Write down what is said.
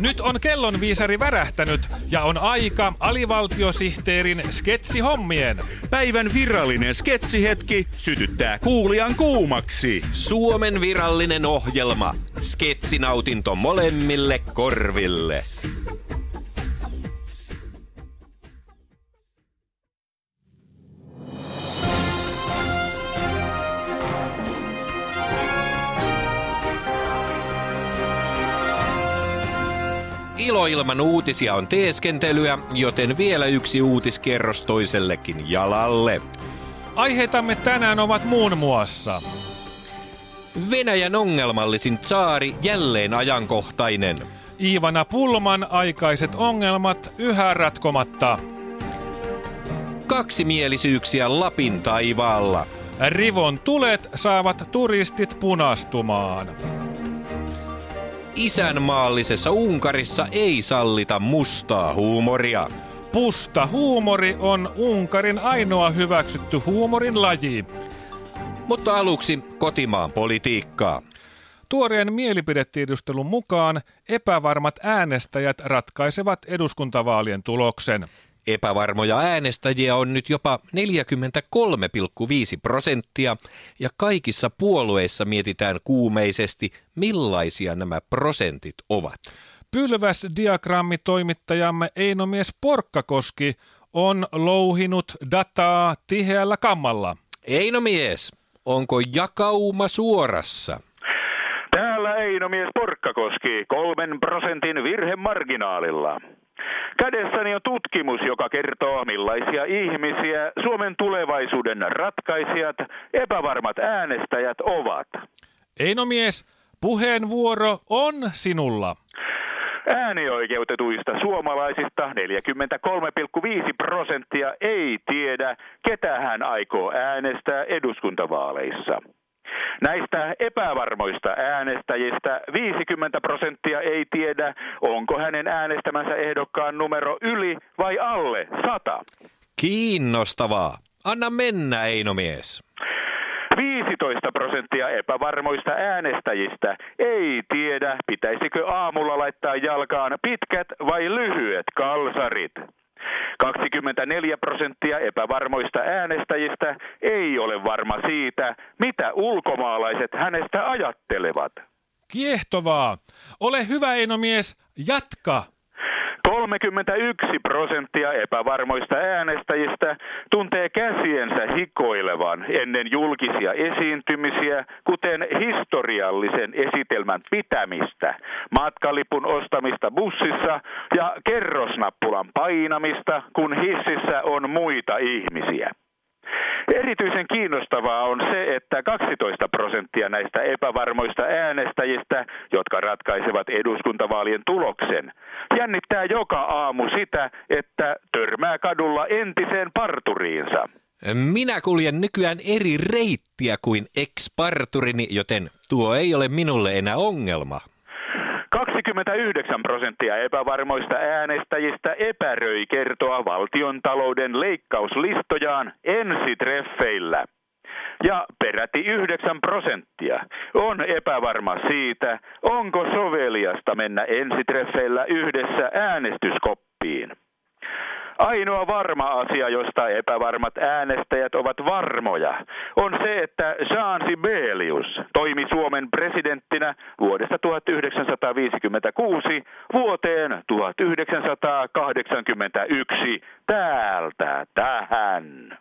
Nyt on kellonviisari värähtänyt ja on aika alivaltiosihteerin sketsihommien. Päivän virallinen sketsihetki sytyttää kuulijan kuumaksi. Suomen virallinen ohjelma. Sketsinautinto molemmille korville. Iloilman uutisia on teeskentelyä, joten vielä yksi uutiskerros toisellekin jalalle. Aiheitamme tänään ovat muun muassa Venäjän ongelmallisin tsaari jälleen ajankohtainen. Iivana Pulman aikaiset ongelmat yhä ratkomatta. Kaksimielisyyksiä Lapin taivaalla. Rivon tulet saavat turistit punastumaan. Isänmaallisessa Unkarissa ei sallita mustaa huumoria. Pusta huumori on Unkarin ainoa hyväksytty huumorin laji. Mutta aluksi kotimaan politiikkaa. Tuoreen mielipidetiedustelun mukaan epävarmat äänestäjät ratkaisevat eduskuntavaalien tuloksen. Epävarmoja äänestäjiä on nyt jopa 43,5 prosenttia ja kaikissa puolueissa mietitään kuumeisesti, millaisia nämä prosentit ovat. Pylväs-diagrammitoimittajamme Einomies Porkkakoski on louhinut dataa tiheällä kammalla. Eino mies, onko jakauma suorassa? Täällä Einomies Porkkakoski kolmen prosentin virhemarginaalilla. Kädessäni on tutkimus, joka kertoo, millaisia ihmisiä Suomen tulevaisuuden ratkaisijat, epävarmat äänestäjät ovat. Einomies, puheenvuoro on sinulla. Äänioikeutetuista suomalaisista 43,5 prosenttia ei tiedä, ketä hän aikoo äänestää eduskuntavaaleissa. Näistä epävarmoista äänestäjistä 50 prosenttia ei tiedä, onko hänen äänestämänsä ehdokkaan numero yli vai alle 100. Kiinnostavaa. Anna mennä, Eino mies. 15 prosenttia epävarmoista äänestäjistä ei tiedä, pitäisikö aamulla laittaa jalkaan pitkät vai lyhyet kalsarit. 24 prosenttia epävarmoista äänestäjistä ei ole varma siitä, mitä ulkomaalaiset hänestä ajattelevat. Kiehtovaa. Ole hyvä Einomies, jatka. 31 prosenttia epävarmoista äänestäjistä tuntee käsiensä hikoilevan ennen julkisia esiintymisiä, kuten historiallisen esitelmän pitämistä, matkalipun ostamista bussissa ja kerrosnappulan painamista, kun hississä on muita ihmisiä. Erityisen kiinnostavaa on se, että 12 prosenttia näistä epävarmoista äänestäjistä, jotka ratkaisevat eduskuntavaalien tuloksen, jännittää joka aamu sitä, että törmää kadulla entiseen parturiinsa. Minä kuljen nykyään eri reittiä kuin ex-parturini, joten tuo ei ole minulle enää ongelma. 29 prosenttia epävarmoista äänestäjistä epäröi kertoa valtion talouden leikkauslistojaan ensitreffeillä. Ja peräti 9 prosenttia on epävarma siitä, onko soveliasta mennä ensitreffeillä yhdessä äänestyskoppiin. Ainoa varma asia, josta epävarmat äänestäjät ovat varmoja, on se, että Jean Sibelius toimi Suomen presidenttinä vuodesta 1956 vuoteen 1981 täältä tähän.